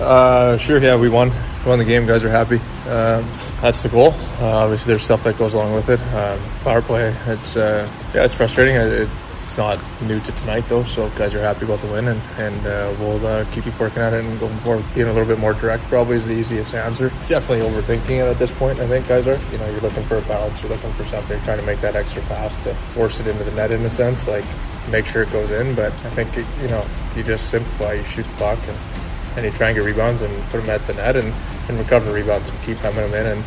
Uh, sure, yeah, we won. We won the game. Guys are happy. Um, that's the goal. Uh, obviously, there's stuff that goes along with it. Um, power play. It's uh, yeah, it's frustrating. It, it's not new to tonight though, so guys are happy about the win, and and uh, we'll uh, keep keep working at it and going forward. Being a little bit more direct probably is the easiest answer. Definitely overthinking it at this point. I think guys are. You know, you're looking for a balance. You're looking for something, trying to make that extra pass to force it into the net in a sense, like make sure it goes in. But I think you know, you just simplify. You shoot the puck and and you try and get rebounds and put them at the net and, and recover rebounds and keep having them in and,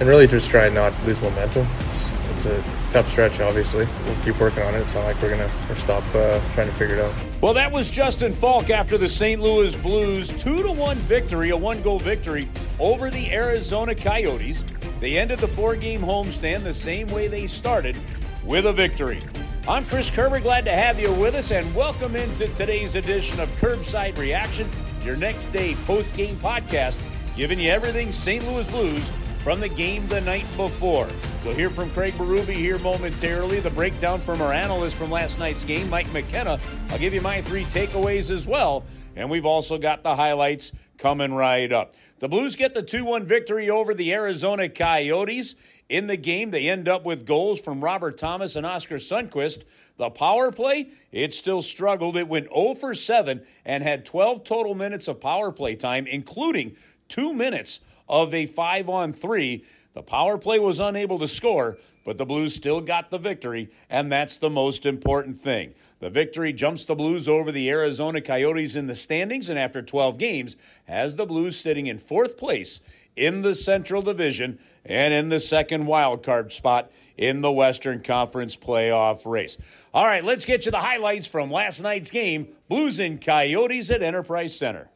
and really just try and not lose momentum. It's, it's a tough stretch, obviously. We'll keep working on it. It's not like we're going to stop uh, trying to figure it out. Well, that was Justin Faulk after the St. Louis Blues 2 to 1 victory, a one goal victory over the Arizona Coyotes. They ended the four game homestand the same way they started with a victory. I'm Chris Kerber, glad to have you with us, and welcome into today's edition of Kerbside Reaction your next day post game podcast, giving you everything St. Louis Blues from the game the night before. We'll hear from Craig Berube here momentarily. The breakdown from our analyst from last night's game, Mike McKenna. I'll give you my three takeaways as well. And we've also got the highlights coming right up. The Blues get the 2 1 victory over the Arizona Coyotes. In the game, they end up with goals from Robert Thomas and Oskar Sundqvist. The power play, it still struggled. It went 0 for 7 and had 12 total minutes of power play time, including two minutes of a 5 on 3. The power play was unable to score, but the Blues still got the victory, and that's the most important thing. The victory jumps the Blues over the Arizona Coyotes in the standings, and after 12 games, has the Blues sitting in fourth place in the Central Division and in the second wild card spot in the Western Conference playoff race. All right, let's get you the highlights from last night's game Blues and Coyotes at Enterprise Center.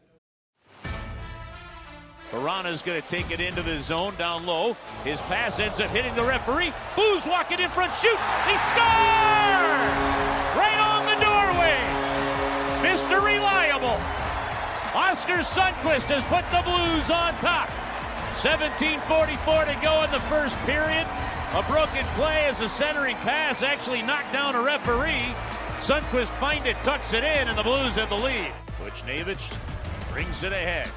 Vrana's going to take it into the zone down low. His pass ends up hitting the referee. Blues walking in front, shoot. He scores! Right on the doorway. Mr. Reliable. Oskar Sundqvist has put the Blues on top. 17.44 to go in the first period. A broken play as a centering pass actually knocked down a referee. Sundqvist finds it, tucks it in, and the Blues have the lead. Buchnevich brings it ahead.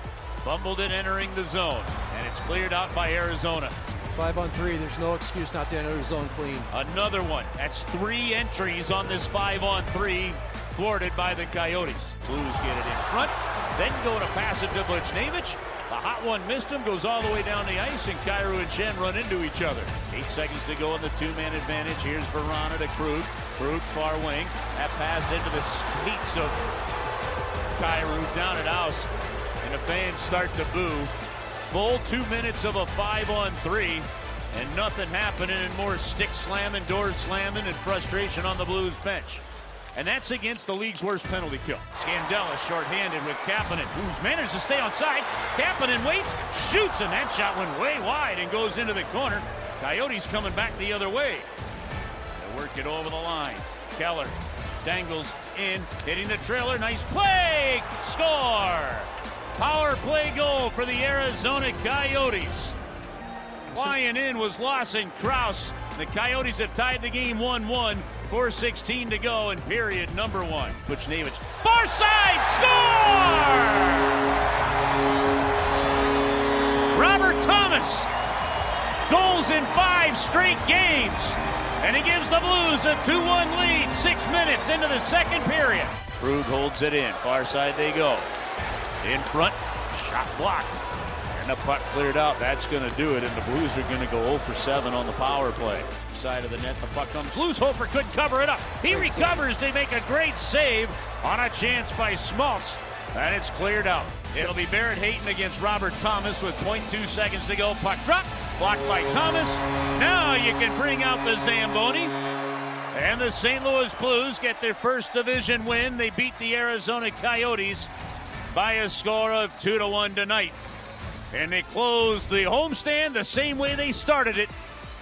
Fumbled it entering the zone, and it's cleared out by Arizona. Five on three, there's no excuse not to enter the zone clean. Another one. That's three entries on this five on three, thwarted by the Coyotes. Blues get it in front, then go to pass it to Buchnevich. The hot one missed him, goes all the way down the ice, and Kyrou and Schenn run into each other. Eight seconds to go in the two-man advantage. Here's Vrana to Krug. Krug far wing. That pass into the skates of Kyrou down at house. And the fans start to boo. Full two minutes of a five on three. And nothing happening and more stick slamming, doors slamming, and frustration on the Blues bench and that's against the league's worst penalty kill. Scandella shorthanded with Kapanen, who's managed to stay on side. Kapanen waits, shoots, and that shot went way wide and goes into the corner. Coyotes coming back the other way. They work it over the line. Keller dangles in, hitting the trailer. Nice play! Score! Power play goal for the Arizona Coyotes. Flying in was Lawson Crouse. The Coyotes have tied the game 1 1. 4.16 to go in period number one. Butch Buchnevich, far side, score! Robert Thomas, goals in five straight games. And he gives the Blues a 2-1 lead six minutes into the second period. Krug holds it in. Far side they go. In front, shot blocked. And the puck cleared out. That's going to do it. And the Blues are going to go 0 for 7 on the power play side of the net. The puck comes loose. Hofer couldn't cover it up. He great recovers. Save. They make a great save on a chance by Schmaltz. And it's cleared out. It'll be Barrett Hayton against Robert Thomas with 0.2 seconds to go. Puck drop. Blocked by Thomas. Now you can bring out the Zamboni. And the St. Louis Blues get their first division win. They beat the Arizona Coyotes by a score of 2 to 1 tonight. And they close the homestand the same way they started it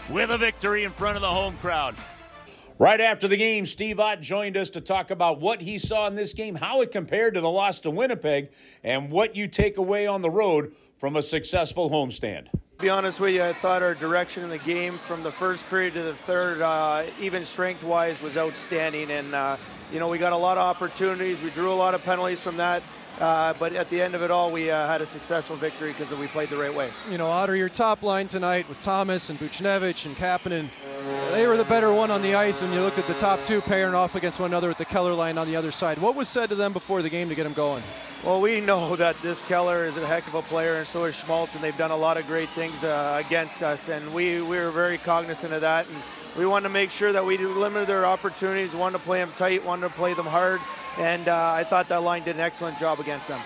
with a victory in front of the home crowd. Right after the game, Steve Ott joined us to talk about what he saw in this game, how it compared to the loss to Winnipeg, and what you take away on the road from a successful homestand. To be honest with you, I thought our direction in the game from the first period to the third, uh, even strength wise, was outstanding. And, uh, you know, we got a lot of opportunities. We drew a lot of penalties from that. Uh, but at the end of it all, we uh, had a successful victory because we played the right way. You know, Otter, your top line tonight with Thomas and Buchnevich and Kapanen, they were the better one on the ice when you looked at the top two pairing off against one another with the Keller line on the other side. What was said to them before the game to get them going? Well, we know that this Keller is a heck of a player, and so is Schmaltz, and they've done a lot of great things uh, against us, and we, we were very cognizant of that. And we wanted to make sure that we limited their opportunities, wanted to play them tight, wanted to play them hard, and uh, I thought that line did an excellent job against them.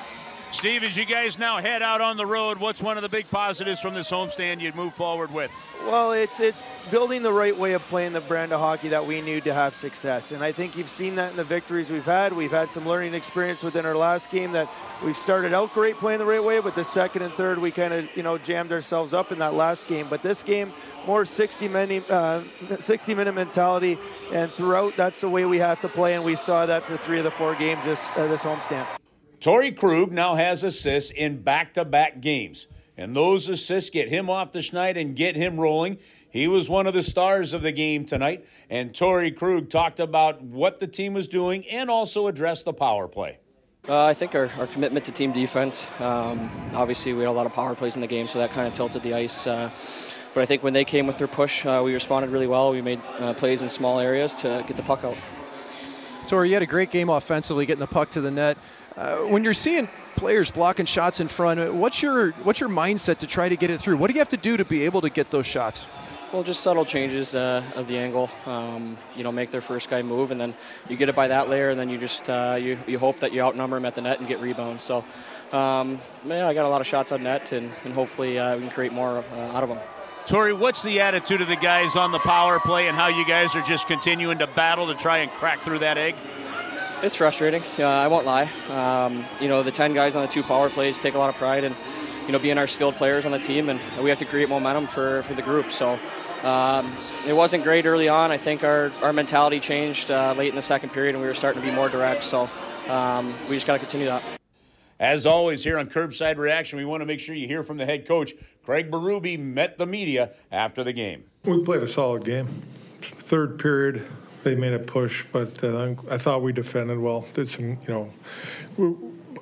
Steve, as you guys now head out on the road, what's one of the big positives from this homestand you'd move forward with? Well, it's it's building the right way of playing the brand of hockey that we need to have success, and I think you've seen that in the victories we've had. We've had some learning experience within our last game that we've started out great playing the right way, but the second and third we kind of you know jammed ourselves up in that last game. But this game, more 60 minute uh, 60 minute mentality, and throughout that's the way we have to play, and we saw that for three of the four games this uh, this homestand. Torey Krug now has assists in back to back games, and those assists get him off the schneid and get him rolling. He was one of the stars of the game tonight, and Torey Krug talked about what the team was doing and also addressed the power play. Uh, I think our, our, commitment to team defense. Um, obviously, we had a lot of power plays in the game, so that kind of tilted the ice. Uh, but I think when they came with their push, uh, we responded really well. We made uh, plays in small areas to get the puck out. Torey, you had a great game offensively, getting the puck to the net. Uh, when you're seeing players blocking shots in front, uh, what's your what's your mindset to try to get it through? What do you have to do to be able to get those shots? Well, just subtle changes uh, of the angle. Um, you know, make their first guy move, and then you get it by that layer, and then you just uh, you you hope that you outnumber them at the net and get rebounds. So, um, yeah, I got a lot of shots on net, and, and hopefully uh, we can create more uh, out of them. Torey, what's the attitude of the guys on the power play, and how you guys are just continuing to battle to try and crack through that egg? It's frustrating. Uh, I won't lie. Um, you know, the 10 guys on the two power plays take a lot of pride in, you know, being our skilled players on the team, and we have to create momentum for, for the group. So um, it wasn't great early on. I think our, our mentality changed uh, late in the second period, and we were starting to be more direct. So um, we just got to continue that. As always, here on Kerbside Reaction, we want to make sure you hear from the head coach. Craig Berube met the media after the game. We played a solid game. Third period, they made a push, but uh, I thought we defended well. Did some, you know, we,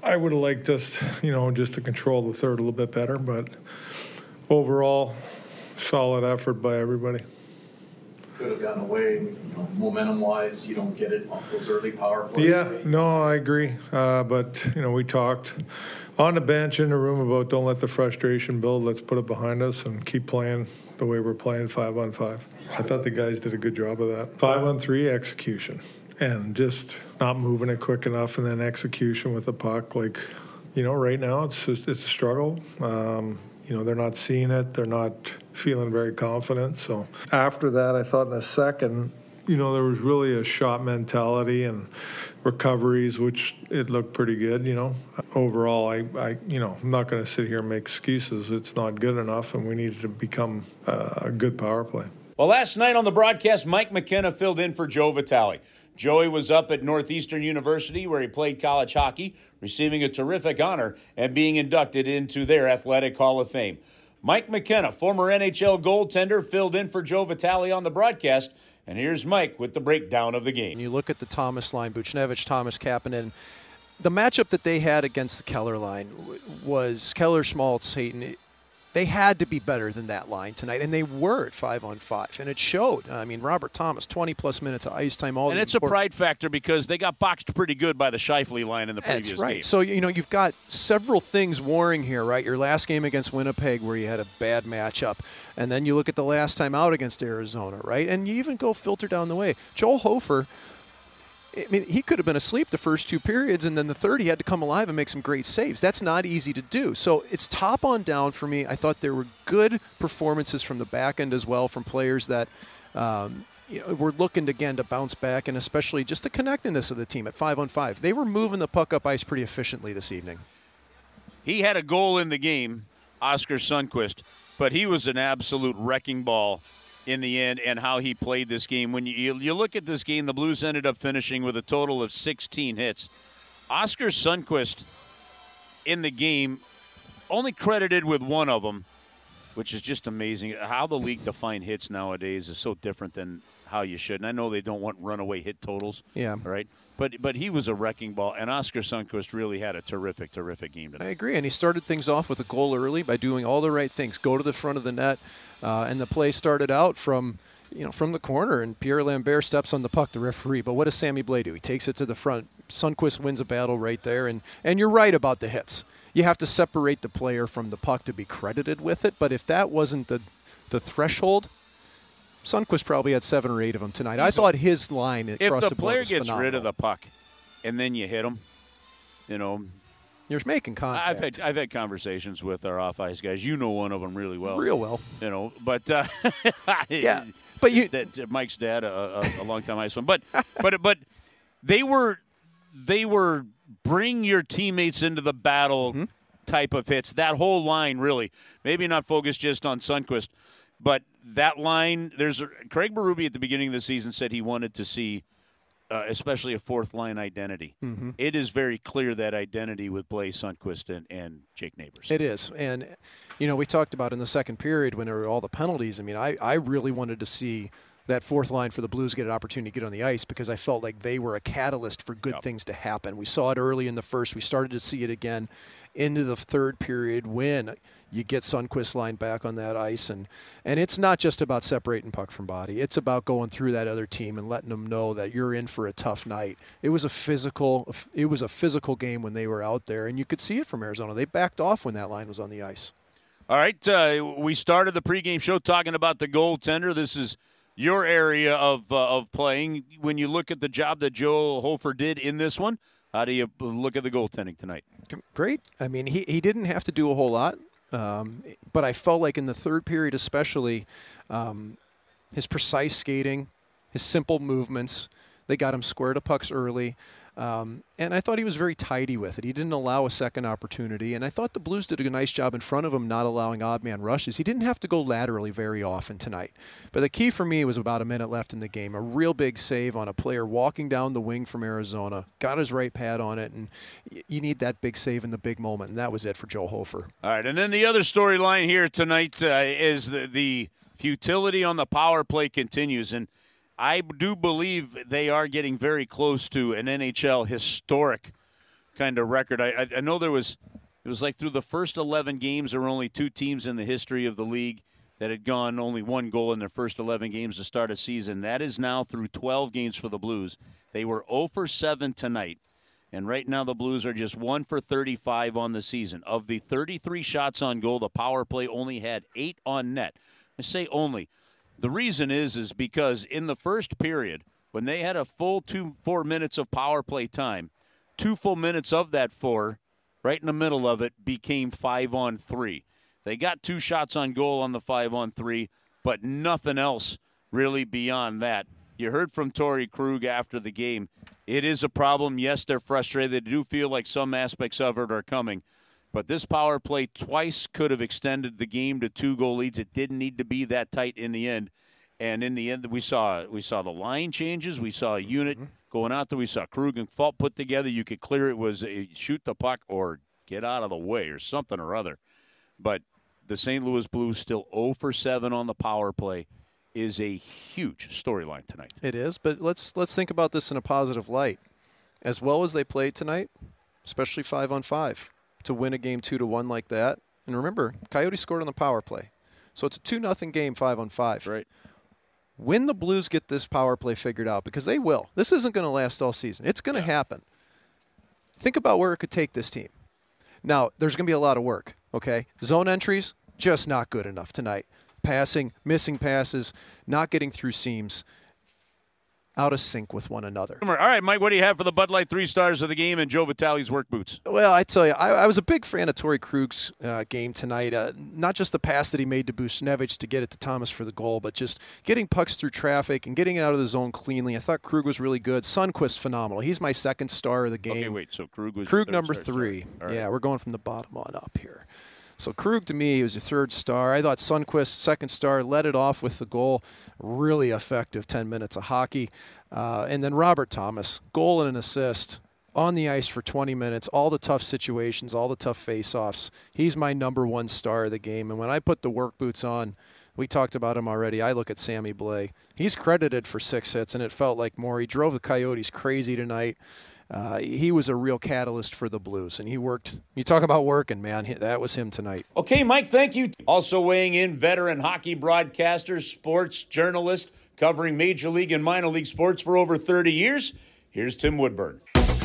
I would have liked us, you know, just to control the third a little bit better, but overall, solid effort by everybody. Could have gotten away, you know, momentum-wise. You don't get it off those early power plays. Yeah, no, I agree. Uh, but you know, we talked on the bench in the room about don't let the frustration build. Let's put it behind us and keep playing the way we're playing five on five. I thought the guys did a good job of that. Five on three execution and just not moving it quick enough, and then execution with the puck. Like, you know, right now it's just, it's a struggle. Um, you know, they're not seeing it. They're not feeling very confident. So after that, I thought in a second, you know, there was really a shot mentality and recoveries, which it looked pretty good. You know, overall, I, I you know, I'm not going to sit here and make excuses. It's not good enough, and we needed to become uh, a good power play. Well, last night on the broadcast, Mike McKenna filled in for Joe Vitale. Joey was up at Northeastern University where he played college hockey, receiving a terrific honor and being inducted into their Athletic Hall of Fame. Mike McKenna, former NHL goaltender, filled in for Joe Vitale on the broadcast. And here's Mike with the breakdown of the game. You look at the Thomas line, Buchnevich, Thomas Kapanen. The matchup that they had against the Keller line was Keller, Schmaltz, Hayton they had to be better than that line tonight, and they were at five on five, and it showed. I mean, Robert Thomas, 20 plus minutes of ice time, all and it's important. a pride factor because they got boxed pretty good by the Scheifele line in the previous game. That's right. Game. So you know you've got several things warring here, right? Your last game against Winnipeg, where you had a bad matchup, and then you look at the last time out against Arizona, right? And you even go filter down the way. Joel Hofer I mean, he could have been asleep the first two periods, and then the third, he had to come alive and make some great saves. That's not easy to do. So it's top on down for me. I thought there were good performances from the back end as well from players that. Um, you know, we're looking again to bounce back, and especially just the connectedness of the team at five on five. They were moving the puck up ice pretty efficiently this evening. He had a goal in the game, Oskar Sundqvist, but he was an absolute wrecking ball in the end and how he played this game. When you, you look at this game, the Blues ended up finishing with a total of 16 hits. Oskar Sundqvist in the game only credited with one of them, which is just amazing. How the league define hits nowadays is so different than how you should. And I know they don't want runaway hit totals. Yeah. Right. But but he was a wrecking ball, and Oskar Sundqvist really had a terrific, terrific game tonight. I agree, and he started things off with a goal early by doing all the right things. Go to the front of the net, uh, and the play started out from you know from the corner, and Pierre Lambert steps on the puck, the referee. But what does Sammy Blais do? He takes it to the front. Sundqvist wins a battle right there, and and you're right about the hits. You have to separate the player from the puck to be credited with it. But if that wasn't the the threshold. Sundqvist probably had seven or eight of them tonight. I He's a- thought his line If across the the player gets rid of the puck, and then you hit him, you know, you're making contact. I've had I've had conversations with our off ice guys. You know one of them really well. real well. you know. But uh, Yeah, but you- that, Mike's dad, a, a, a long time ice one, but but but they were they were bring your teammates into the battle Mm-hmm. type of hits. That whole line really, maybe not focused just on Sundqvist, but that line. There's Craig Berube at the beginning of the season said he wanted to see. Uh, especially a fourth line identity. Mm-hmm. It is very clear that identity with Blais Sundqvist and, and Jake Neighbours. It is. And, you know, we talked about in the second period when there were all the penalties. I mean, I, I really wanted to see that fourth line for the Blues get an opportunity to get on the ice because I felt like they were a catalyst for good Yep. things to happen. We saw it early in the first. We started to see it again into the third period when you get Sundqvist line back on that ice. And, and it's not just about separating puck from body. It's about going through that other team and letting them know that you're in for a tough night. It was a physical it was a physical game when they were out there and you could see it from Arizona. They backed off when that line was on the ice. All right, uh, we started the pregame show talking about the goaltender. This is your area of uh, of playing. When you look at the job that Joe Hofer did in this one, how do you look at the goaltending tonight? Great. I mean, he, he didn't have to do a whole lot, um, but I felt like in the third period, especially, um, his precise skating, his simple movements, they got him square to pucks early. Um, and I thought he was very tidy with it. He didn't allow a second opportunity. And I thought the Blues did a nice job in front of him, not allowing odd man rushes. He didn't have to go laterally very often tonight. But the key for me was about a minute left in the game. A real big save on a player walking down the wing from Arizona. Got his right pad on it. And you need that big save in the big moment. And that was it for Joe Hofer. All right, and then the other storyline here tonight uh, is the, the futility on the power play continues, and I do believe they are getting very close to an NHL historic kind of record. I, I, I know there was it was like through the first 11 games, there were only two teams in the history of the league that had gone only one goal in their first 11 games to start a season. That is now through 12 games for the Blues. They were 0 for 7 tonight. And right now, the Blues are just 1 for 35 on the season. Of the 33 shots on goal, the power play only had 8 on net. I say only. The reason is is because in the first period, when they had a full two four minutes of power play time, two full minutes of that four, right in the middle of it, became five on three. They got two shots on goal on the five on three, but nothing else really beyond that. You heard from Torey Krug after the game. It is a problem. Yes, they're frustrated. They do feel like some aspects of it are coming. But this power play twice could have extended the game to two goal leads. It didn't need to be that tight in the end. And in the end, we saw we saw the line changes. We saw a unit mm-hmm. going out there. We saw Krug and Faulk put together. You could clear it was a shoot the puck or get out of the way or something or other. But the St. Louis Blues still 0 for 7 on the power play is a huge storyline tonight. It is, but let's let's think about this in a positive light. As well as they played tonight, especially five on five, to win a game two to one like that. And remember, Coyotes scored on the power play, so it's a two nothing game five on five. Right. When the Blues get this power play figured out, because they will, this isn't going to last all season. It's going to happen. Think about where it could take this team. Now, there's going to be a lot of work. Okay, zone entries just not good enough tonight. Passing, missing passes, not getting through seams out of sync with one another. All right, Mike, what do you have for the Bud Light three stars of the game and Joe Vitale's work boots? Well, I tell you, I, I was a big fan of Torey Krug's uh, game tonight. Uh, not just the pass that he made to Buchnevich to get it to Thomas for the goal, but just getting pucks through traffic and getting it out of the zone cleanly. I thought Krug was really good. Sundqvist phenomenal. He's my second star of the game. Okay, wait. So Krug was Krug number three. right. Yeah, we're going from the bottom on up here. So Krug to me was a third star. I thought Sundqvist second star led it off with the goal. Really effective 10 minutes of hockey. Uh, and then Robert Thomas, goal and an assist. on the ice for 20 minutes, all the tough situations, all the tough face-offs. He's my number one star of the game. And when I put the work boots on, we talked about him already. I look at Sammy Blais. He's credited for six hits, and it felt like more. He drove the Coyotes crazy tonight. Uh, he was a real catalyst for the Blues, and he worked. You talk about working, man. That was him tonight. Okay, Mike, thank you. Also weighing in, veteran hockey broadcaster, sports journalist, covering Major League and minor league sports for over 30 years. Here's Tim Woodburn.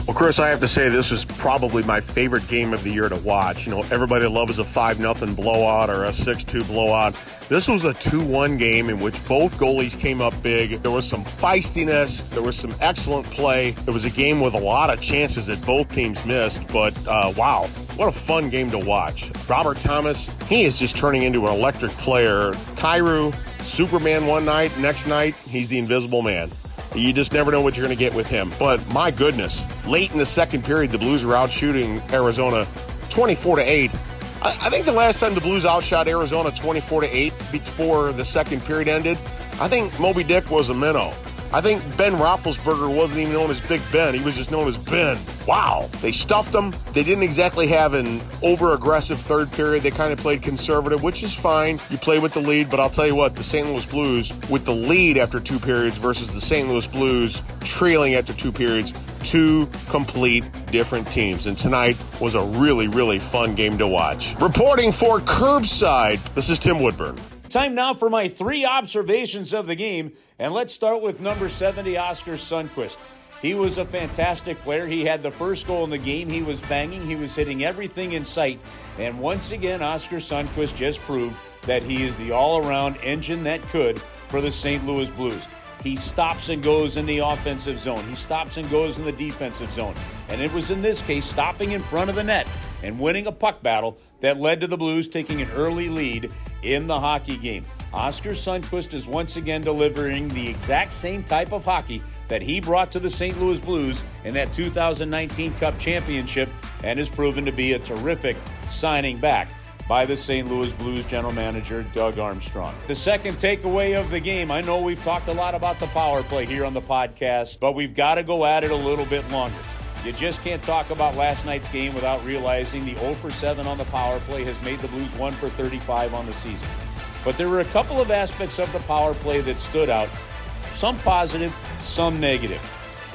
Well, Chris, I have to say this was probably my favorite game of the year to watch. You know, everybody loves a 5 nothing blowout or a 6 2 blowout. This was a 2 1 game in which both goalies came up big. There was some feistiness, there was some excellent play. It was a game with a lot of chances that both teams missed, but uh, wow, what a fun game to watch. Robert Thomas, he is just turning into an electric player. Kyrou, Superman one night, next night, he's the invisible man. You just never know what you're going to get with him. But my goodness, late in the second period, the Blues were out shooting Arizona 24 to 8. I, think the last time the Blues outshot Arizona 24 to 8 before the second period ended, I think Moby Dick was a minnow. I think Ben Roethlisberger wasn't even known as Big Ben. He was just known as Ben. Wow. They stuffed him. They didn't exactly have an over aggressive third period. They kind of played conservative, which is fine. You play with the lead, but I'll tell you what, the St. Louis Blues with the lead after two periods versus the St. Louis Blues trailing after two periods, two complete different teams. And tonight was a really, really fun game to watch. Reporting for Kerbside, this is Tim Woodburn. Time now for my three observations of the game, and let's start with number 70, Oskar Sundqvist. He was a fantastic player. He had the first goal in the game. He was banging, he was hitting everything in sight. And once again, Oskar Sundqvist just proved that he is the all around engine that could for the St. Louis Blues. He stops and goes in the offensive zone. He stops and goes in the defensive zone. And it was in this case stopping in front of the net and winning a puck battle that led to the Blues taking an early lead in the hockey game. Oskar Sundqvist is once again delivering the exact same type of hockey that he brought to the St. Louis Blues in that 2019 Cup championship and has proven to be a terrific signing back by the St. Louis Blues general manager Doug Armstrong. The second takeaway of the game I know we've talked a lot about the power play here on the podcast, but we've got to go at it a little bit longer. You just can't talk about last night's game without realizing the 0 for 7 on the power play has made the Blues 1 for 35 on the season. But there were a couple of aspects of the power play that stood out some positive, some negative.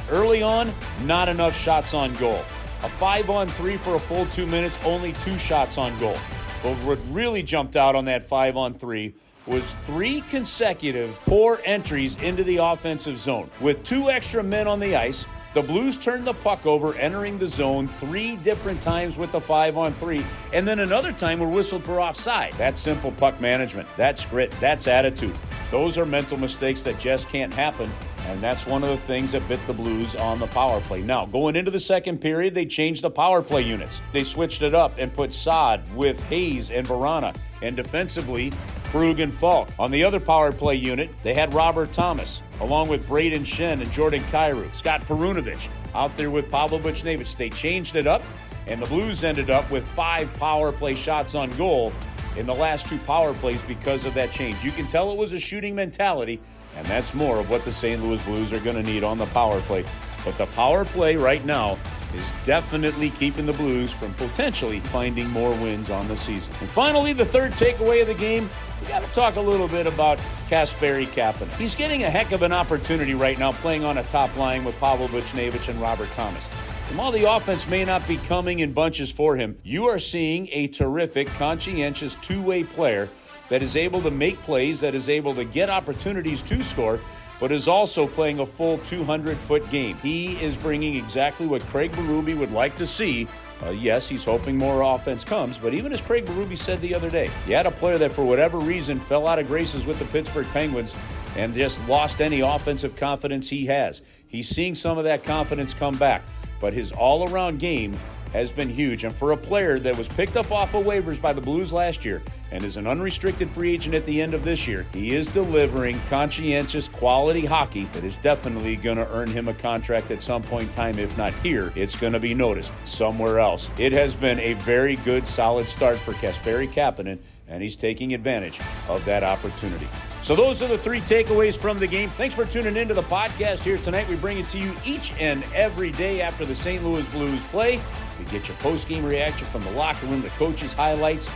Early on, not enough shots on goal. A 5 on 3 for a full two minutes, only two shots on goal. But what really jumped out on that 5 on 3 was three consecutive poor entries into the offensive zone. With two extra men on the ice, the Blues turned the puck over, entering the zone three different times with the five on three, and then another time were whistled for offside. That's simple puck management. That's grit. That's attitude. Those are mental mistakes that just can't happen. And that's one of the things that bit the Blues on the power play. Now, going into the second period, they changed the power play units. They switched it up and put Saad with Hayes and Vrana. And defensively, Krug and Faulk. On the other power play unit, they had Robert Thomas, along with Braden Schenn and Jordan Kyrou. Scott Perunovich out there with Pavel Buchnevich. They changed it up, and the Blues ended up with five power play shots on goal in the last two power plays because of that change. You can tell it was a shooting mentality, and that's more of what the St. Louis Blues are going to need on the power play. But the power play right now is definitely keeping the Blues from potentially finding more wins on the season. And finally, the third takeaway of the game, we got to talk a little bit about Kasperi Kapanen. He's getting a heck of an opportunity right now playing on a top line with Pavel Buchnevich and Robert Thomas. And while the offense may not be coming in bunches for him, you are seeing a terrific, conscientious two way player that is able to make plays, that is able to get opportunities to score, but is also playing a full 200 foot game. He is bringing exactly what Craig Berube would like to see. Uh, yes, he's hoping more offense comes, but even as Craig Berube said the other day, he had a player that for whatever reason fell out of graces with the Pittsburgh Penguins and just lost any offensive confidence he has. He's seeing some of that confidence come back, but his all around game has been huge. And for a player that was picked up off of waivers by the Blues last year and is an unrestricted free agent at the end of this year, he is delivering conscientious quality hockey that is definitely going to earn him a contract at some point in time. If not here, it's going to be noticed somewhere else. It has been a very good, solid start for Kasperi Kapanen, and he's taking advantage of that opportunity. So those are the three takeaways from the game. Thanks for tuning into the podcast here tonight. We bring it to you each and every day after the St. Louis Blues play. We get your post-game reaction from the locker room, the coaches' highlights,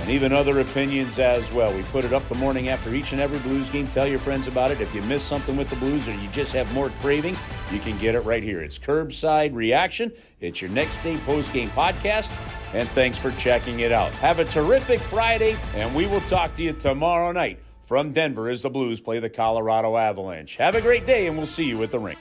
and even other opinions as well. We put it up the morning after each and every Blues game. Tell your friends about it. If you miss something with the Blues or you just have more craving, you can get it right here. It's Kerbside Reaction. It's your next day post-game podcast. And thanks for checking it out. Have a terrific Friday, and we will talk to you tomorrow night from Denver as the Blues play the Colorado Avalanche. Have a great day, and we'll see you at the rink.